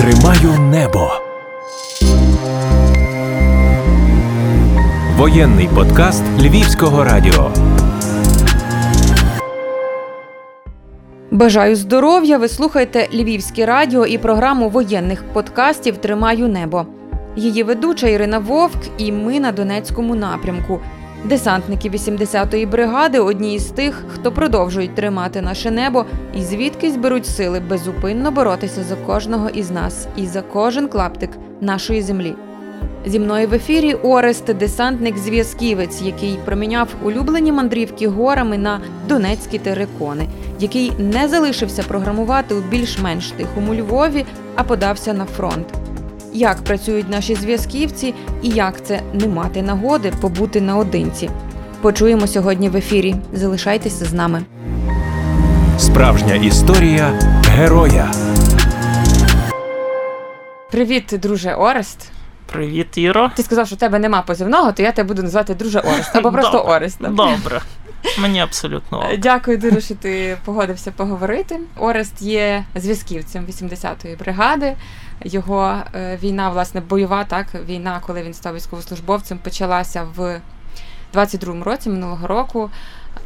Тримаю небо. Воєнний подкаст Львівського радіо. Бажаю здоров'я! Ви слухаєте Львівське радіо і програму воєнних подкастів Тримаю небо. Її ведуча Ірина Вовк і ми на Донецькому напрямку. Десантники 80-ї бригади одні із тих, хто продовжують тримати наше небо і звідкись беруть сили безупинно боротися за кожного із нас і за кожен клаптик нашої землі. Зі мною в ефірі Орест, десантник-зв'язківець, який проміняв улюблені мандрівки горами на донецькі терикони, який не залишився програмувати у більш-менш тихому Львові, а подався на фронт. Як працюють наші зв'язківці і як це не мати нагоди побути наодинці? Почуємо сьогодні в ефірі. Залишайтеся з нами. Справжня історія героя. Привіт, друже Орест. Привіт, Іро. Ти сказав, що в тебе нема позивного, то я тебе буду називати друже Орест або просто Добре. Орест. Добре. Мені абсолютно. ок. Дякую дуже, що ти погодився поговорити. Орест є зв'язківцем 80-ї бригади. Його е, війна, власне, бойова, так, війна, коли він став військовослужбовцем, почалася в 22-му році минулого року.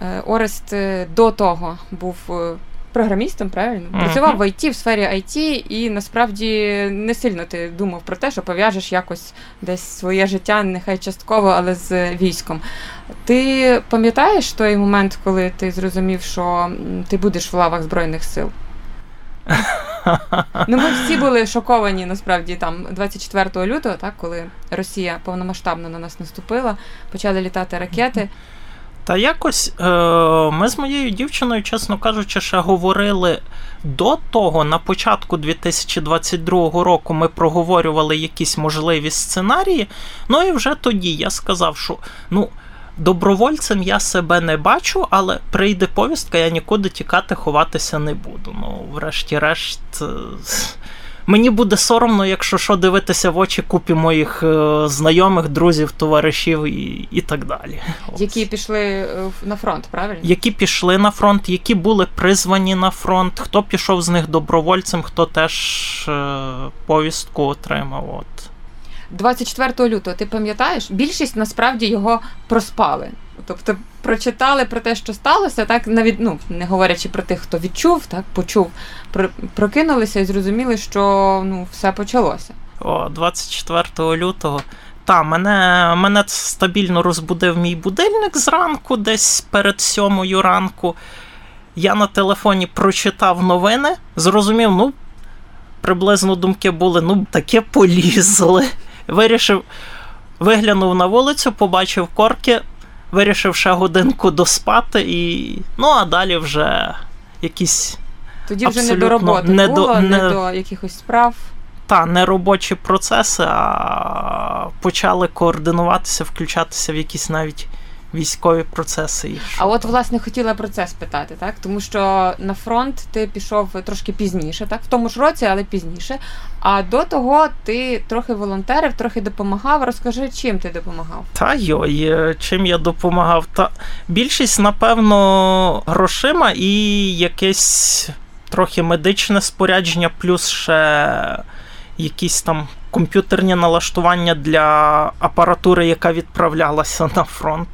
Е, Орест е, до того був. Програмістом, правильно? Працював в ІТ, в сфері IT, і насправді не сильно ти думав про те, що пов'яжеш якось десь своє життя, нехай частково, але з військом. Ти пам'ятаєш той момент, коли ти зрозумів, що ти будеш в лавах Збройних сил? Ну, ми всі були шоковані насправді там 24 лютого, так, коли Росія повномасштабно на нас наступила, почали літати ракети. Та якось е, ми з моєю дівчиною, чесно кажучи, ще говорили до того, на початку 2022 року ми проговорювали якісь можливі сценарії. Ну і вже тоді я сказав, що ну. Добровольцем я себе не бачу, але прийде повістка, я нікуди тікати, ховатися не буду. Ну, врешті-решт, е, мені буде соромно, якщо що дивитися в очі купі моїх е, знайомих, друзів, товаришів і, і так далі. Які пішли е, на фронт, правильно? Які пішли на фронт, які були призвані на фронт, хто пішов з них добровольцем, хто теж е, повістку отримав. От. 24 лютого, ти пам'ятаєш? Більшість насправді його проспали. Тобто прочитали про те, що сталося, так навіть ну не говорячи про тих, хто відчув, так почув, про, прокинулися і зрозуміли, що ну все почалося. О, 24 лютого. Та, мене, мене стабільно розбудив мій будильник зранку, десь перед сьомою ранку. Я на телефоні прочитав новини, зрозумів, ну, приблизно думки були, ну, таке полізли. Вирішив, виглянув на вулицю, побачив корки, вирішив ще годинку доспати, і. Ну, а далі вже якісь Тоді вже не до роботи не до- не не- до якихось справ. та не робочі процеси, а почали координуватися, включатися в якісь навіть військові процеси. І що А от власне хотіла про це спитати, так тому що на фронт ти пішов трошки пізніше, так в тому ж році, але пізніше. А до того ти трохи волонтерив, трохи допомагав. Розкажи, чим ти допомагав? Та йой, е, чим я допомагав? Та більшість, напевно, грошима і якесь трохи медичне спорядження, плюс ще якісь там комп'ютерні налаштування для апаратури, яка відправлялася на фронт.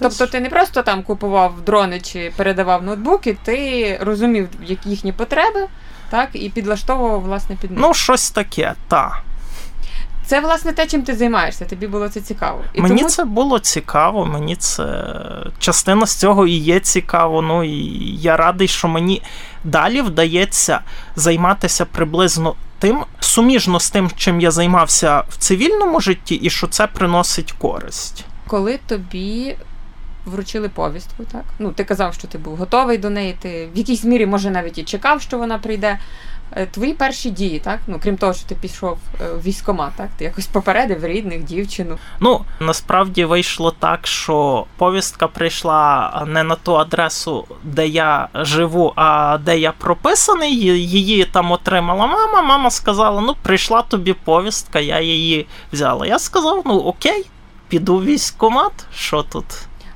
Тобто ти не просто там купував дрони чи передавав ноутбуки, ти розумів їхні потреби, так і підлаштовував власне під них. Ну, щось таке, та. Це власне те, чим ти займаєшся. Тобі було це цікаво. І мені тому це було цікаво, мені це частина з цього і є цікаво. Ну і я радий, що мені далі вдається займатися приблизно тим, суміжно з тим, чим я займався в цивільному житті, і що це приносить користь. коли тобі вручили повістку, так? Ну, ти казав, що ти був готовий до неї, ти в якійсь мірі, може, навіть і чекав, що вона прийде. Е, Твої перші дії, так? Ну, крім того, що ти пішов е, в військкомат, так? Ти якось попередив рідних, дівчину. Ну, насправді вийшло так, що повістка прийшла не на ту адресу, де я живу, а де я прописаний. Її там отримала мама. Мама сказала: ну, прийшла тобі повістка, я її взяла. Я сказав: ну окей, піду в військкомат, що тут?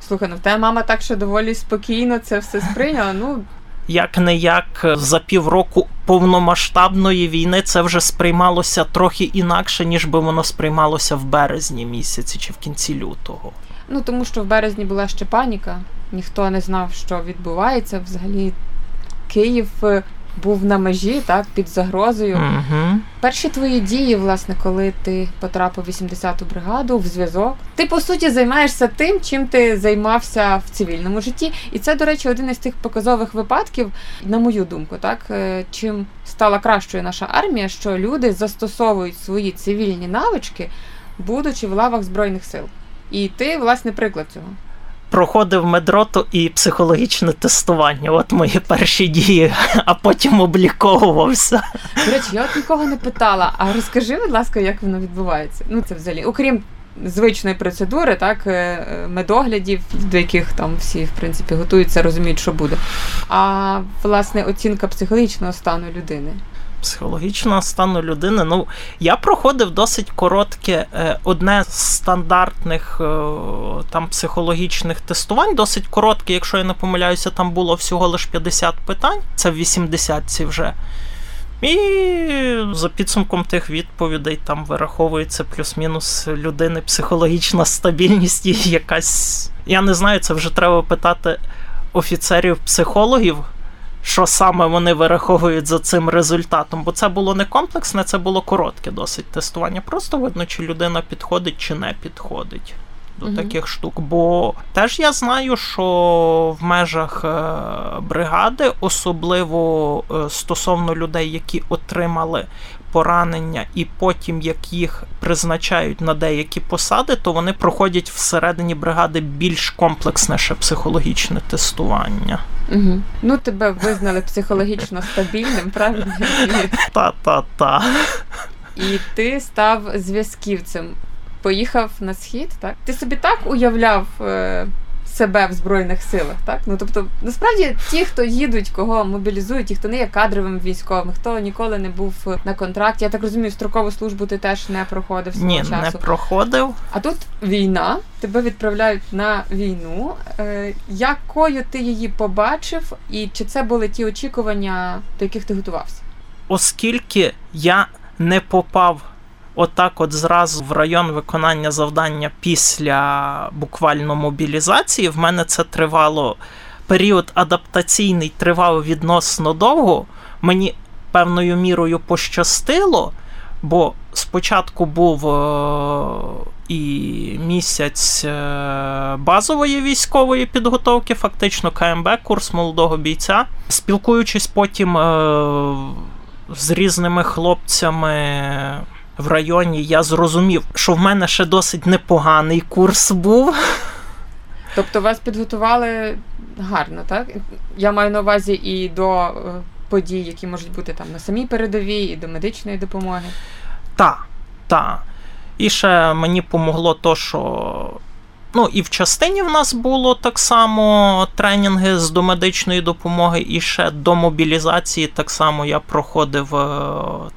Слухай, ну в тебе мама так, що доволі спокійно це все сприйняла. Ну, як не як за півроку повномасштабної війни це вже сприймалося трохи інакше, ніж би воно сприймалося в березні місяці чи в кінці лютого. Ну тому що в березні була ще паніка, ніхто не знав, що відбувається. Взагалі Київ е, був на межі, так, під загрозою. Угу. Перші твої дії, власне, коли ти потрапив в 80-ту бригаду в зв'язок, ти по суті займаєшся тим, чим ти займався в цивільному житті. І це, до речі, один із тих показових випадків, на мою думку, так е, чим стала кращою наша армія, що люди застосовують свої цивільні навички, будучи в лавах збройних сил. І ти, власне, приклад цього. Проходив медроту і психологічне тестування. От мої перші дії, а потім обліковувався. До речі, я от нікого не питала. А розкажи, будь ласка, як воно відбувається? Ну це взагалі, окрім звичної процедури, так е, е, медоглядів, до яких там всі в принципі готуються, розуміють, що буде. А власне оцінка психологічного стану людини. Психологічного стану людини. Ну, я проходив досить коротке, е, одне з стандартних е, там психологічних тестувань, досить коротке, якщо я не помиляюся, там було всього лише 50 питань, це в 80-ці вже. І за підсумком тих відповідей там вираховується плюс-мінус людини психологічна стабільність і якась. Я не знаю, це вже треба питати офіцерів-психологів що саме вони вираховують за цим результатом. Бо це було не комплексне, це було коротке досить тестування. Просто видно, чи людина підходить чи не підходить. До Мгм. таких штук, бо теж я знаю, що в межах е, бригади, особливо е, стосовно людей, які отримали поранення, і потім як їх призначають на деякі посади, то вони проходять всередині бригади більш комплексніше психологічне тестування. Угу. Ну, тебе визнали психологічно стабільним, правильно? Та-та-та. І, ти став зв'язківцем. Поїхав на схід, так? Ти собі так уявляв е, себе в Збройних силах, так? Ну тобто, насправді, ті, хто їдуть, кого мобілізують, ті, хто не є кадровим військовим, хто ніколи не був на контракті. Я так розумію, строкову службу ти теж не проходив свого Ні, часу. не проходив. А тут війна, тебе відправляють на війну. Е, якою ти її побачив, і чи це були ті очікування, до яких ти готувався? Оскільки я не попав отак, от зразу в район виконання завдання після буквально мобілізації, в мене це тривало. Період адаптаційний тривав відносно довго. Мені певною мірою пощастило, бо спочатку був е, і місяць е, базової військової підготовки, фактично КМБ, курс молодого бійця. Спілкуючись потім е, з різними хлопцями в районі, я зрозумів, що в мене ще досить непоганий курс був. Тобто вас підготували гарно, так? Я маю на увазі і до е, подій, які можуть бути там на самій передовій, і до медичної допомоги. Та, так. І ще мені помогло то, що. Ну, і в частині в нас було так само тренінги з домедичної допомоги, і ще до мобілізації. Так само я проходив е,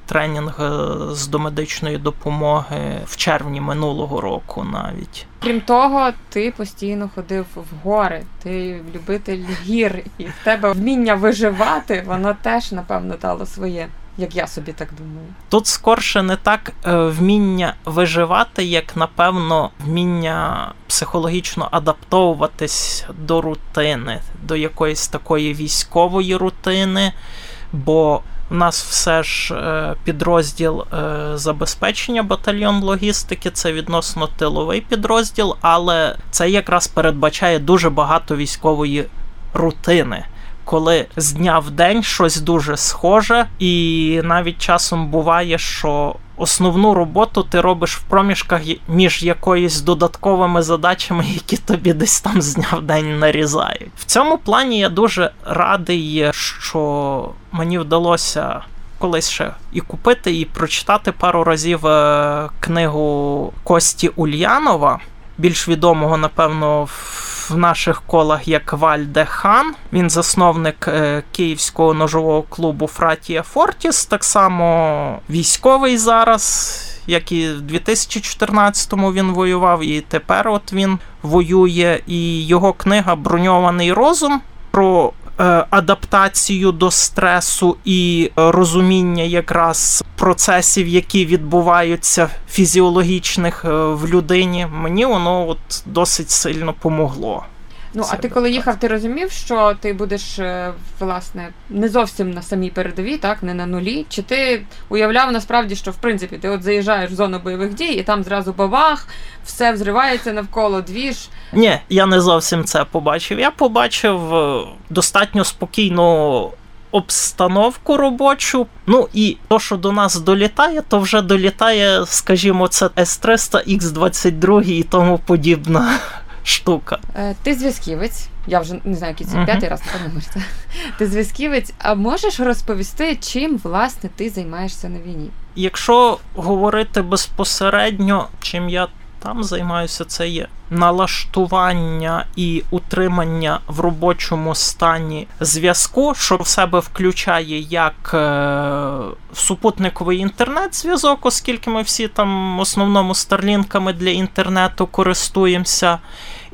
тренінг е, з домедичної допомоги в червні минулого року навіть. Крім того, ти постійно ходив в гори, ти любитель гір, і в тебе вміння виживати, воно теж, напевно, дало своє, як я собі так думаю. Тут скорше не так е, вміння виживати, як напевно вміння психологічно адаптовуватись до рутини, до якоїсь такої військової рутини, бо в нас все ж е, підрозділ е, забезпечення батальйон логістики, це відносно тиловий підрозділ, але це якраз передбачає дуже багато військової рутини. Коли з дня в день щось дуже схоже, і навіть часом буває, що основну роботу ти робиш в проміжках між якоюсь додатковими задачами, які тобі десь там з дня в день нарізають. В цьому плані я дуже радий, що мені вдалося колись ще і купити, і прочитати пару разів е, книгу Кості Ульянова, більш відомого, напевно, в наших колах як Вальде Хан. Він засновник е, київського ножового клубу Фратія Фортіс, так само військовий зараз. Як і в 2014-му він воював, і тепер от він воює. І його книга Броньований розум про адаптацію до стресу і е, розуміння якраз процесів, які відбуваються фізіологічних е, в людині, мені воно от досить сильно помогло. Ну, а ти коли їхав, ти розумів, що ти будеш е, власне не зовсім на самій передовій, так, не на нулі? Чи ти уявляв насправді, що в принципі ти от заїжджаєш в зону бойових дій, і там зразу бабах, все взривається навколо двіж. Ні, я не зовсім це побачив. Я побачив е, достатньо спокійну обстановку робочу. Ну і то, що до нас долітає, то вже долітає, скажімо, це С-300, Х-22 і тому подібна штука. Е, ти зв'язківець. Я вже не знаю, який це Мгм. п'ятий раз напевно. Ти зв'язківець, а можеш розповісти, чим власне ти займаєшся на війні? Якщо говорити безпосередньо, чим я там займаюся, це є налаштування і утримання в робочому стані зв'язку, що в себе включає як е, супутниковий інтернет-зв'язок, оскільки ми всі там в основному старлінками для інтернету користуємося.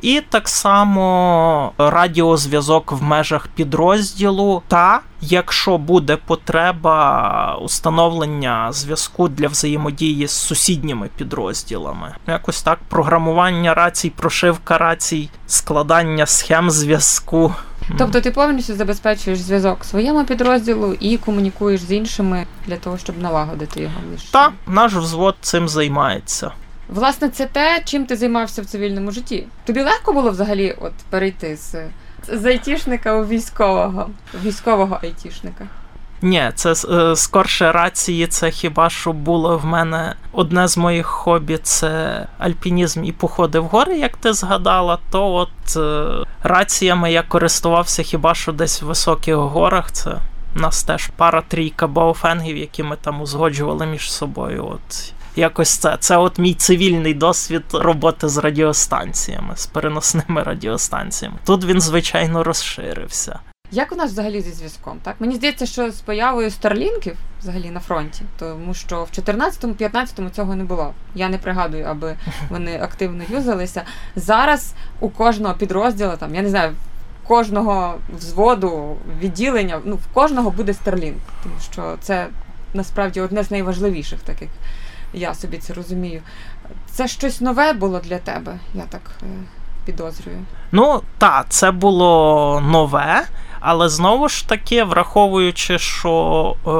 І так само радіозв'язок в межах підрозділу, та якщо буде потреба установлення зв'язку для взаємодії з сусідніми підрозділами. Якось так, програмування рацій, прошивка рацій, складання схем зв'язку. Тобто ти повністю забезпечуєш зв'язок своєму підрозділу і комунікуєш з іншими для того, щоб налагодити його між та наш взвод цим займається. Власне, це те, чим ти займався в цивільному житті. Тобі легко було взагалі от перейти з, з айтішника у військового, військового айтішника? Ні, це е, скорше рації. Це хіба що було в мене одне з моїх хобі це альпінізм і походи в гори, як ти згадала. То от е, раціями я користувався хіба що десь в високих горах. Це у нас теж пара-трійка баофенгів, які ми там узгоджували між собою. От якось це. Це от мій цивільний досвід роботи з радіостанціями, з переносними радіостанціями. Тут він, звичайно, розширився. Як у нас взагалі зі зв'язком? Так мені здається, що з появою старлінків взагалі на фронті, тому що в 14-15 цього не було. Я не пригадую, аби вони активно юзалися. Зараз у кожного підрозділу, там я не знаю, кожного взводу, відділення, ну в кожного буде Starlink, тому що це насправді одне з найважливіших, так як я собі це розумію. Це щось нове було для тебе, я так е, підозрюю. Ну, так, це було нове, але знову ж таки, враховуючи, що е,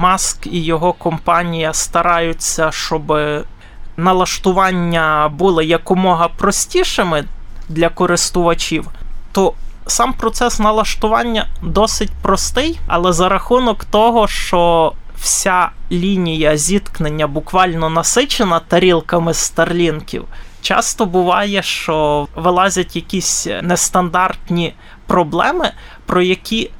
Маск і його компанія стараються, щоб налаштування були якомога простішими для користувачів, то сам процес налаштування досить простий, але за рахунок того, що вся лінія зіткнення буквально насичена тарілками старлінків, часто буває, що вилазять якісь нестандартні проблеми, про які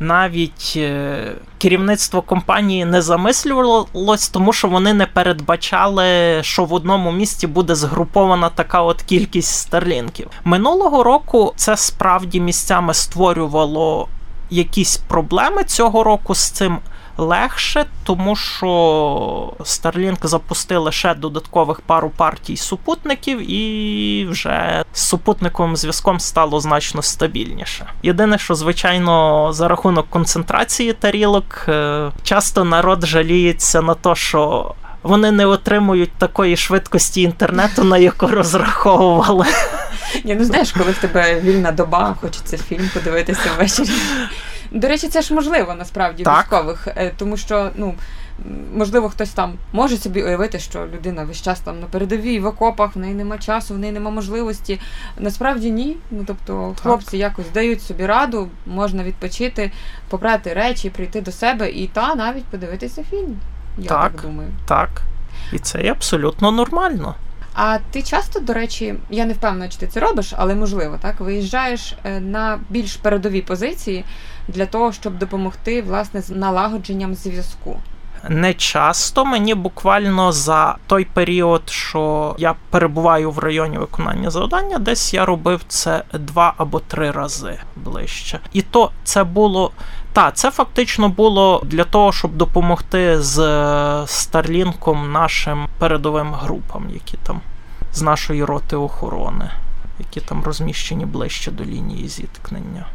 навіть е, керівництво компанії не замислювалось, тому що вони не передбачали, що в одному місці буде згрупована така от кількість старлінків. Минулого року це справді місцями створювало якісь проблеми цього року з цим. Легше, тому що Starlink запустили ще додаткових пару партій супутників, і вже з супутниковим зв'язком стало значно стабільніше. Єдине, що звичайно за рахунок концентрації тарілок, е, часто народ жаліється на те, що вони не отримують такої швидкості інтернету, на яку розраховували. Ні, ну знаєш, коли в тебе вільна доба, хочеться фільм подивитися ввечері. До речі, це ж можливо насправді Так. військових, е, тому що ну. Можливо, хтось там може собі уявити, що людина весь час там на передовій, в окопах, в неї нема часу, в неї нема можливості. Насправді ні. Ну тобто, хлопці якось дають собі раду, можна відпочити, побрати речі, прийти до себе і та навіть подивитися фільм. Я так, Так. думаю. Так. І це абсолютно нормально. А ти часто, до речі, я не впевнена, чи ти це робиш, але можливо, так виїжджаєш е, на більш передові позиції для того, щоб допомогти власне з налагодженням зв'язку. Не часто мені буквально за той період, що я перебуваю в районі виконання завдання, десь я робив це два або три рази ближче. І то це було. Та, це фактично було для того, щоб допомогти з Старлінком нашим передовим групам, які там з нашої роти охорони, які там розміщені ближче до лінії зіткнення.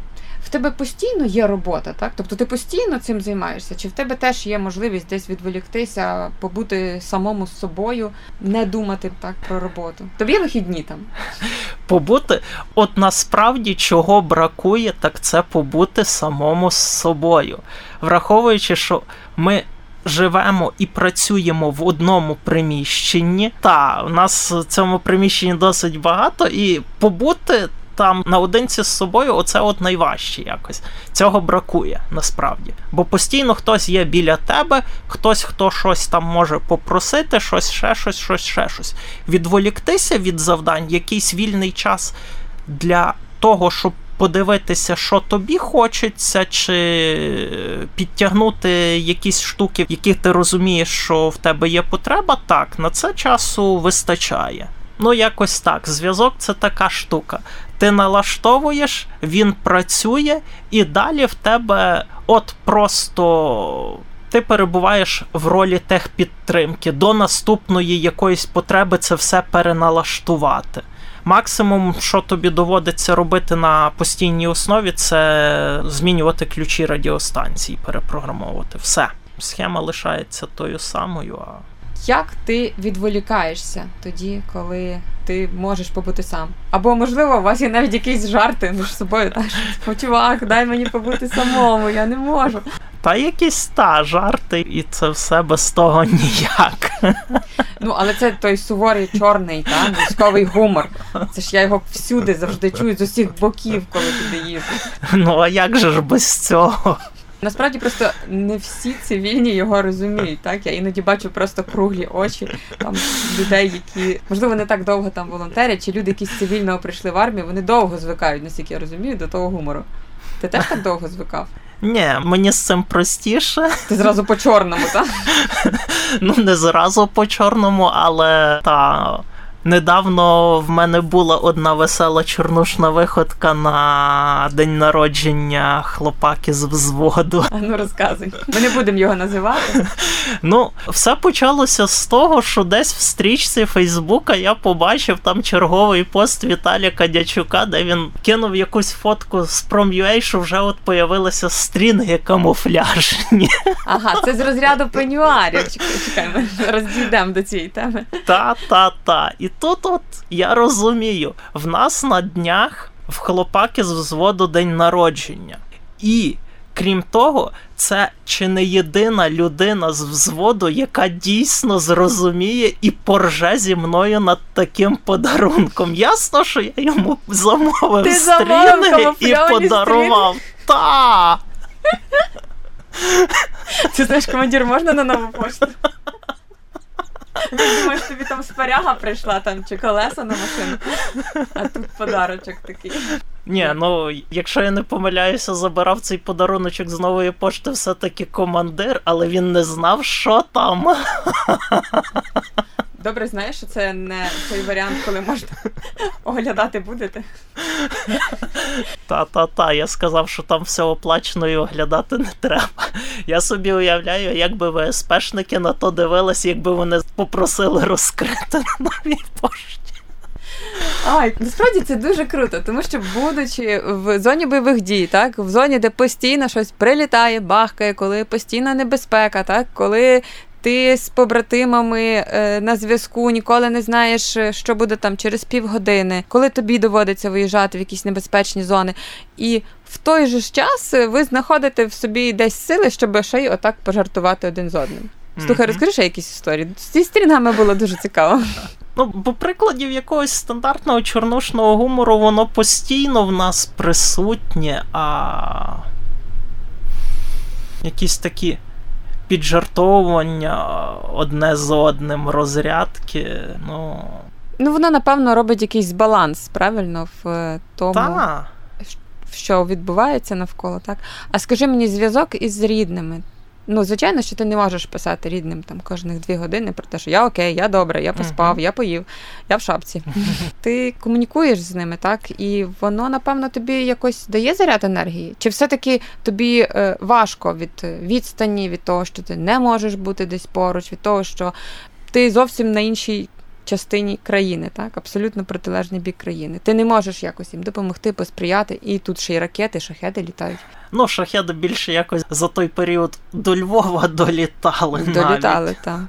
Тебе постійно є робота, так? Тобто ти постійно цим займаєшся? Чи в тебе теж є можливість десь відволіктися, побути самому з собою, не думати так про роботу? Тобі вихідні там? Побути, от насправді чого бракує, так це побути самому з собою. Враховуючи, що ми. Живемо і працюємо в одному приміщенні. Та, у нас в цьому приміщенні досить багато, і побути там наодинці з собою, оце от найважче якось. Цього бракує насправді. Бо постійно хтось є біля тебе, хтось, хто щось там може попросити, щось, ще щось, щось, ще щось. Відволіктися від завдань, якийсь вільний час для того, щоб. Подивитися, що тобі хочеться, чи підтягнути якісь штуки, в яких ти розумієш, що в тебе є потреба, так, на це часу вистачає. Ну, якось так. Зв'язок це така штука. Ти налаштовуєш, він працює, і далі в тебе от просто. Ти перебуваєш в ролі техпідтримки. До наступної якоїсь потреби це все переналаштувати. Максимум, що тобі доводиться робити на постійній основі, це змінювати ключі радіостанції, перепрограмовувати. Все. Схема лишається тою самою. а Як ти відволікаєшся тоді, коли ти можеш побути сам? Або, можливо, у вас є навіть якісь жарти між собою, так що чувак, дай мені побути самому, я не можу. Та якісь та жарти, і це все без того ніяк. Ну, але це той суворий чорний, та, військовий гумор. Це ж я його всюди завжди чую з усіх боків, коли туди їду. Ну а як же ж без цього? Насправді просто не всі цивільні його розуміють. Так я іноді бачу просто круглі очі там людей, які можливо не так довго там волонтерять, чи люди, які з цивільного прийшли в армію, вони довго звикають, наскільки я розумію, до того гумору. Ти теж так довго звикав? Ні, мені з цим простіше. Ти зразу по чорному, так? Ну, не зразу по чорному, але та. Недавно в мене була одна весела чорнушна виходка на день народження хлопаки з взводу. А ну розказуй. Ми не будемо його називати. Ну, все почалося з того, що десь в стрічці Фейсбука я побачив там черговий пост Віталія Кадячука, де він кинув якусь фотку з Prom.ua, що вже от появилися стрінги камуфляжні. Ага, це з розряду пенюарів. Чекай, ми зараз до цієї теми. Та-та-та. І тут от я розумію, в нас на днях в хлопаки з взводу день народження. І крім того, це чи не єдина людина з взводу, яка дійсно зрозуміє і порже зі мною над таким подарунком. Ясно, що я йому замовив Ти замовив стріни і подарував. Та! Ти знаєш, командир, можна на нову пошту? Ти думаєш, тобі там спаряга прийшла там чи колеса на машину, а тут подарочок такий. Ні, ну якщо я не помиляюся, забирав цей подаруночок з нової пошти все-таки командир, але він не знав, що там. Добре, знаєш, що це не той варіант, коли можна оглядати будете. Та-та-та, я сказав, що там все оплачено і оглядати не треба. Я собі уявляю, як би ВСПшники на то дивилися, якби вони попросили розкрити на новій пошті. Ай, насправді це дуже круто, тому що, будучи в зоні бойових дій, так, в зоні, де постійно щось прилітає, бахкає, коли постійна небезпека, так, коли ти з побратимами е, на зв'язку ніколи не знаєш, е, що буде там через півгодини, коли тобі доводиться виїжджати в якісь небезпечні зони. І в той же ж час е, ви знаходите в собі десь сили, щоб ще й отак пожартувати один з одним. Слухай, розкажи ще якісь історії. Зі стрінгами було дуже цікаво. Ну, бо прикладів якогось стандартного чорнушного гумору, воно постійно в нас присутнє, а якісь такі піджартовування одне з одним, розрядки, ну. Ну, воно, напевно, робить якийсь баланс, правильно, в е, тому, Та. що відбувається навколо, так? А скажи мені зв'язок із рідними. Ну, звичайно, що ти не можеш писати рідним там кожних дві години про те, що я окей, я добре, я поспав, я поїв, я в шапці. Ти комунікуєш з ними, так? І воно, напевно, тобі якось дає заряд енергії? Чи все-таки тобі е, важко від відстані, від того, що ти не можеш бути десь поруч, від того, що ти зовсім на іншій частині країни, так, абсолютно протилежний бік країни. Ти не можеш якось їм допомогти, посприяти, і тут ще й ракети, шахеди літають. Ну, шахеди більше якось за той період до Львова долітали. Долітали, навіть, так.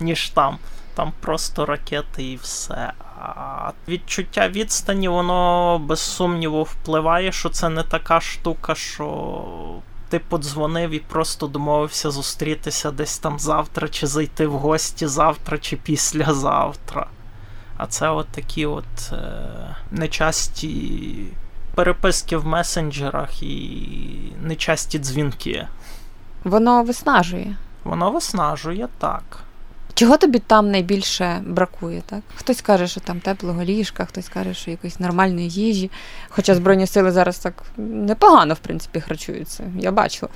ніж там. Там просто ракети і все. А відчуття відстані, воно без сумніву впливає, що це не така штука, що ти подзвонив і просто домовився зустрітися десь там завтра, чи зайти в гості завтра, чи післязавтра. А це от такі от е, нечасті переписки в месенджерах і нечасті дзвінки. Воно виснажує. Воно виснажує так. Чого тобі там найбільше бракує, так? Хтось каже, що там теплого ліжка, хтось каже, що якоїсь нормальної їжі. Хоча Збройні сили зараз так непогано, в принципі, харчуються. Я бачила.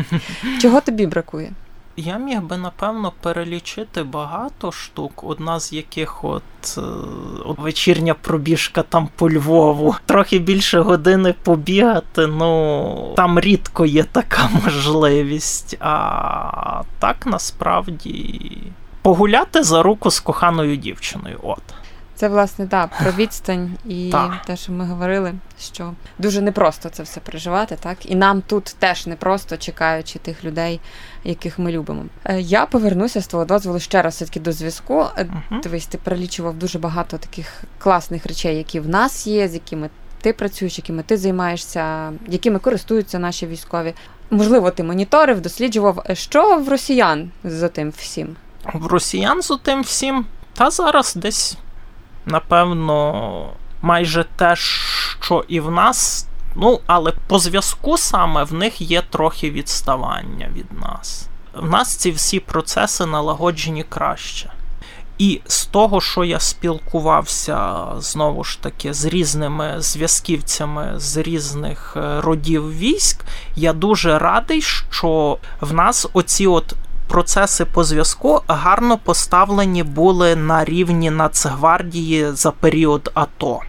Чого тобі бракує? Я міг би напевно перелічити багато штук, одна з яких от, е, от вечірня пробіжка там по Львову. Трохи більше години побігати, ну там рідко є така можливість. А так насправді погуляти за руку з коханою дівчиною. От. Це, власне, так, про відстань і Так. те, що ми говорили, що дуже непросто це все переживати, так? І нам тут теж непросто, чекаючи тих людей, яких ми любимо. Е, Я повернуся з твого дозволу ще раз все-таки до зв'язку. Мгм. Дивись, ти перелічував дуже багато таких класних речей, які в нас є, з якими ти працюєш, якими ти займаєшся, якими користуються наші військові. Можливо, ти моніторив, досліджував, Е, що в росіян за тим всім. В росіян з тим всім, та зараз десь, напевно, майже те, що і в нас. Ну, але по зв'язку саме в них є трохи відставання від нас. В нас ці всі процеси налагоджені краще. І з того, що я спілкувався знову ж таки з різними зв'язківцями з різних е, родів військ, я дуже радий, що в нас оці от процеси по зв'язку гарно поставлені були на рівні Нацгвардії за період АТО.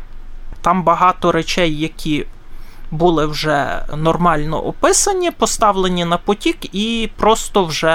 Там багато речей, які були вже нормально описані, поставлені на потік, і просто вже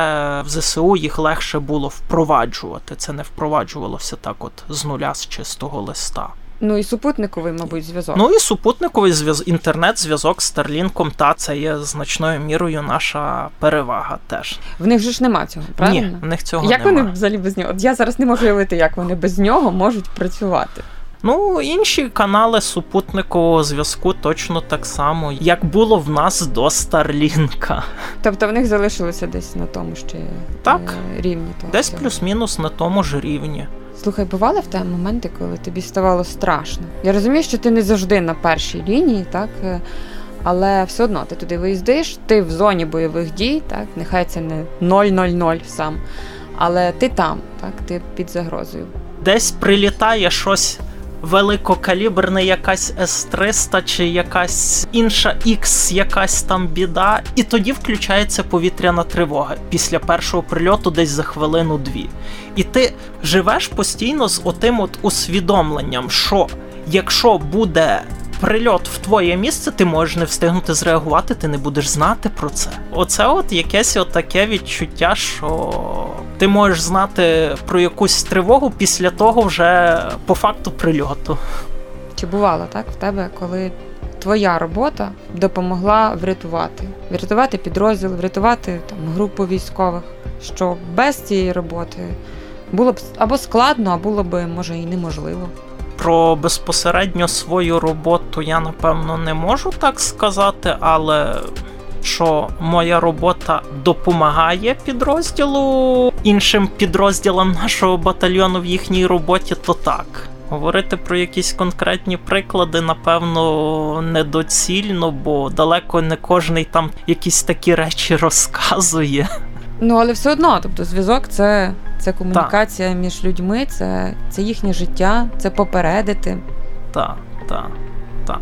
в ЗСУ їх легше було впроваджувати. Це не впроваджувалося так, от з нуля з чистого листа. Ну і супутниковий, мабуть, зв'язок. Ну і супутниковий зв'яз... інтернет-зв'язок з Старлінком, та це є значною мірою наша перевага теж. В них же ж нема цього, правильно? Ні, в них цього як немає. вони взагалі без нього? От я зараз не можу уявити, як вони без нього можуть працювати. Ну, інші канали супутникового зв'язку точно так само, як було в нас до Старлінка. Тобто в них залишилося десь на тому ще Так. е, рівні. Того Десь всього. плюс-мінус на тому ж рівні. Слухай, бували в тебе моменти, коли тобі ставало страшно. Я розумію, що ти не завжди на першій лінії, так? е, Але все одно ти туди виїздиш, ти в зоні бойових дій, так? Нехай це не 0-0 сам. Але ти там, так, ти під загрозою. Десь прилітає щось великокаліберне, якась С-300 чи якась інша X, якась там біда, і тоді включається повітряна тривога після першого прильоту десь за хвилину-дві. І ти живеш постійно з отим от усвідомленням, що якщо буде. Прильот в твоє місце, ти можеш не встигнути зреагувати, ти не будеш знати про це. Оце от якесь от таке відчуття, що ти можеш знати про якусь тривогу після того вже по факту прильоту. Чи бувало так в тебе, коли твоя робота допомогла врятувати? Врятувати підрозділ, врятувати там групу військових, що без цієї роботи було б або складно, а було б може і неможливо. Про безпосередньо свою роботу я напевно не можу так сказати, але що моя робота допомагає підрозділу іншим підрозділам нашого батальйону в їхній роботі, то так. Говорити про якісь конкретні приклади, напевно, недоцільно, бо далеко не кожний там якісь такі речі розказує. Ну але все одно, тобто зв'язок це, це комунікація між людьми, це, це їхнє життя, це попередити. Так, так, так.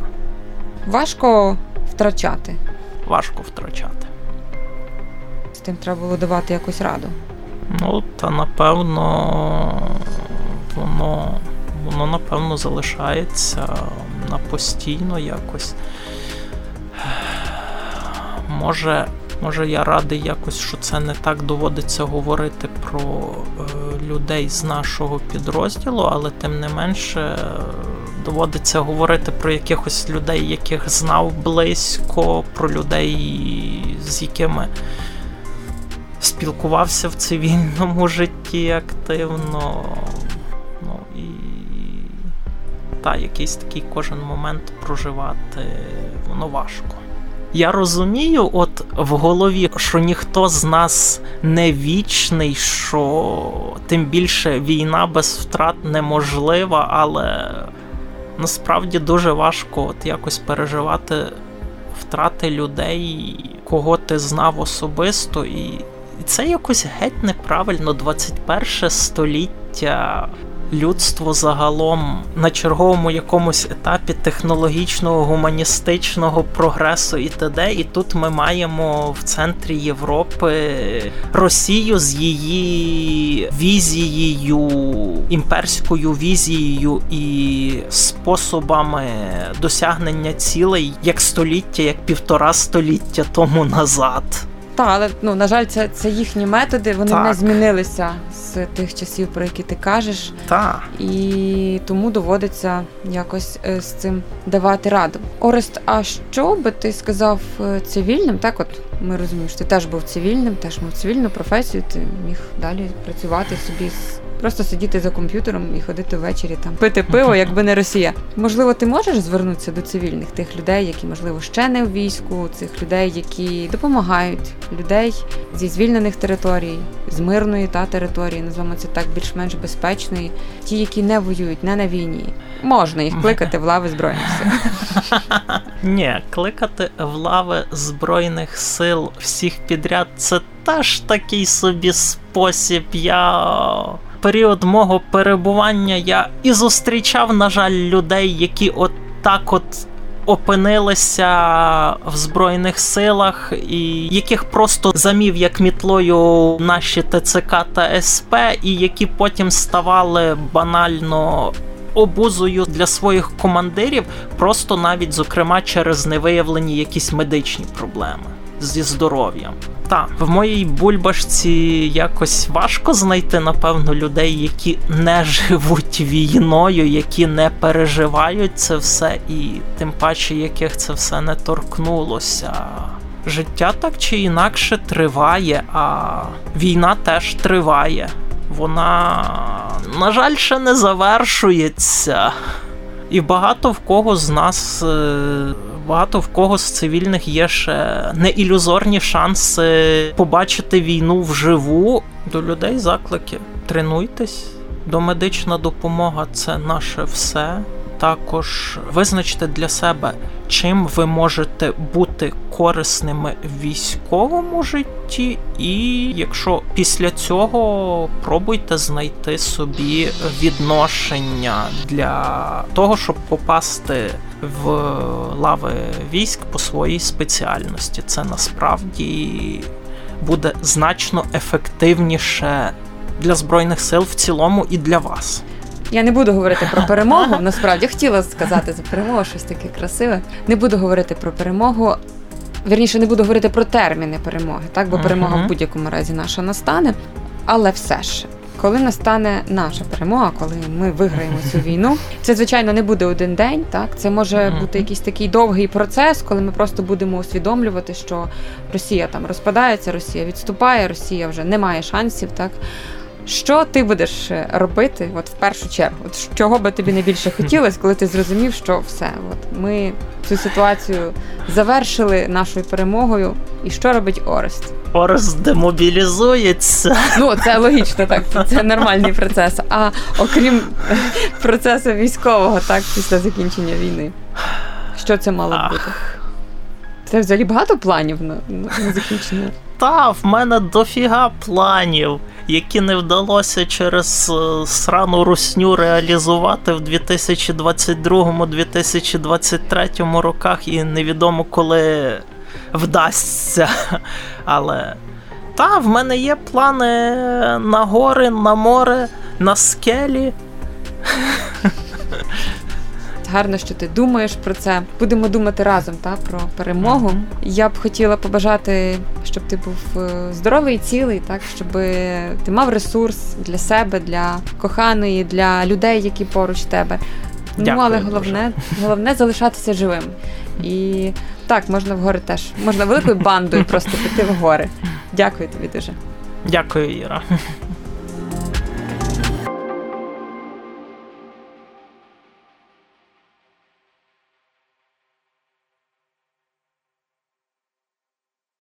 Важко втрачати. Важко втрачати. З тим треба було давати якусь раду. Ну, та напевно, воно, воно напевно залишається на постійно якось. Може, Може, я радий якось, що це не так доводиться говорити про е, людей з нашого підрозділу, але тим не менше доводиться говорити про якихось людей, яких знав близько, про людей, з якими спілкувався в цивільному житті активно. Ну і та якийсь такий кожен момент проживати воно важко. Я розумію, от в голові, що ніхто з нас не вічний, що тим більше війна без втрат неможлива, але насправді дуже важко от якось переживати втрати людей, кого ти знав особисто, і це якось геть неправильно. 21 століття людство загалом на черговому якомусь етапі технологічного гуманістичного прогресу і т.д. І тут ми маємо в центрі Європи Росію з її візією, імперською візією і способами досягнення цілей як століття, як півтора століття тому назад. Так, але ну на жаль, це це їхні методи. Вони так. не змінилися з тих часів, про які ти кажеш, Так. і тому доводиться якось е, з цим давати раду. Орест, а що би ти сказав е, цивільним? Так, от ми розуміємо, що ти теж був цивільним, теж мав цивільну професію. Ти міг далі працювати собі з. Просто сидіти за комп'ютером і ходити ввечері там пити пиво, якби не Росія. Можливо, ти можеш звернутися до цивільних тих людей, які можливо ще не в війську, цих людей, які допомагають людей зі звільнених територій, з мирної та території, називаємо це так більш-менш безпечної, ті, які не воюють, не на війні. Можна їх кликати в лави збройних сил. Ні, кликати в лави збройних сил всіх підряд це теж такий собі спосіб. Я період мого перебування я і зустрічав, на жаль, людей, які от так от. Опинилися в Збройних силах, і яких просто замів як мітлою наші ТЦК та СП, і які потім ставали банально обузою для своїх командирів, просто навіть зокрема через невиявлені якісь медичні проблеми зі здоров'ям. Та в моїй бульбашці якось важко знайти, напевно, людей, які не живуть війною, які не переживають це все, і тим паче яких це все не торкнулося. Життя так чи інакше триває, а війна теж триває. Вона, на жаль, ще не завершується. І багато в кого з нас, е, багато в кого з цивільних є ще не ілюзорні шанси побачити війну вживу. До людей заклики. Тренуйтесь, домедична допомога це наше все. Також визначте для себе, чим ви можете бути корисними в військовому житті, і якщо після цього пробуйте знайти собі відношення для того, щоб попасти в лави військ по своїй спеціальності. Це насправді буде значно ефективніше для збройних сил в цілому і для вас. Я не буду говорити про перемогу. Насправді хотіла сказати за перемогу щось таке красиве. Не буду говорити про перемогу. Вірніше, не буду говорити про терміни перемоги, так бо перемога в будь-якому разі наша настане. Але все ж, коли настане наша перемога, коли ми виграємо цю війну, це звичайно не буде один день. Так, це може бути якийсь такий довгий процес, коли ми просто будемо усвідомлювати, що Росія там розпадається, Росія відступає, Росія вже не має шансів. Так що ти будеш е, робити, от в першу чергу? От чого би тобі найбільше хотілося, коли ти зрозумів, що все, от ми цю ситуацію завершили нашою перемогою, і що робить Орест? Орес демобілізується. Ну це логічно, так це, нормальний процес. А окрім процесу військового, так після закінчення війни, що це мало б бути? Це взагалі багато планів на, на закінчення. Та, в мене дофіга планів, які не вдалося через е, срану русню реалізувати в 2022-2023 роках, і невідомо коли вдасться. Але та, в мене є плани на гори, на море, на скелі. Гарно, що ти думаєш про це. Будемо думати разом та, про перемогу. Я б хотіла побажати, щоб ти був е, здоровий і цілий, так щоб ти мав ресурс для себе, для коханої, для людей, які поруч тебе. Ну, Дякую але дуже. головне, головне залишатися живим. І так, можна в гори теж. Можна великою бандою просто піти в гори. Дякую тобі дуже. Дякую, Іра.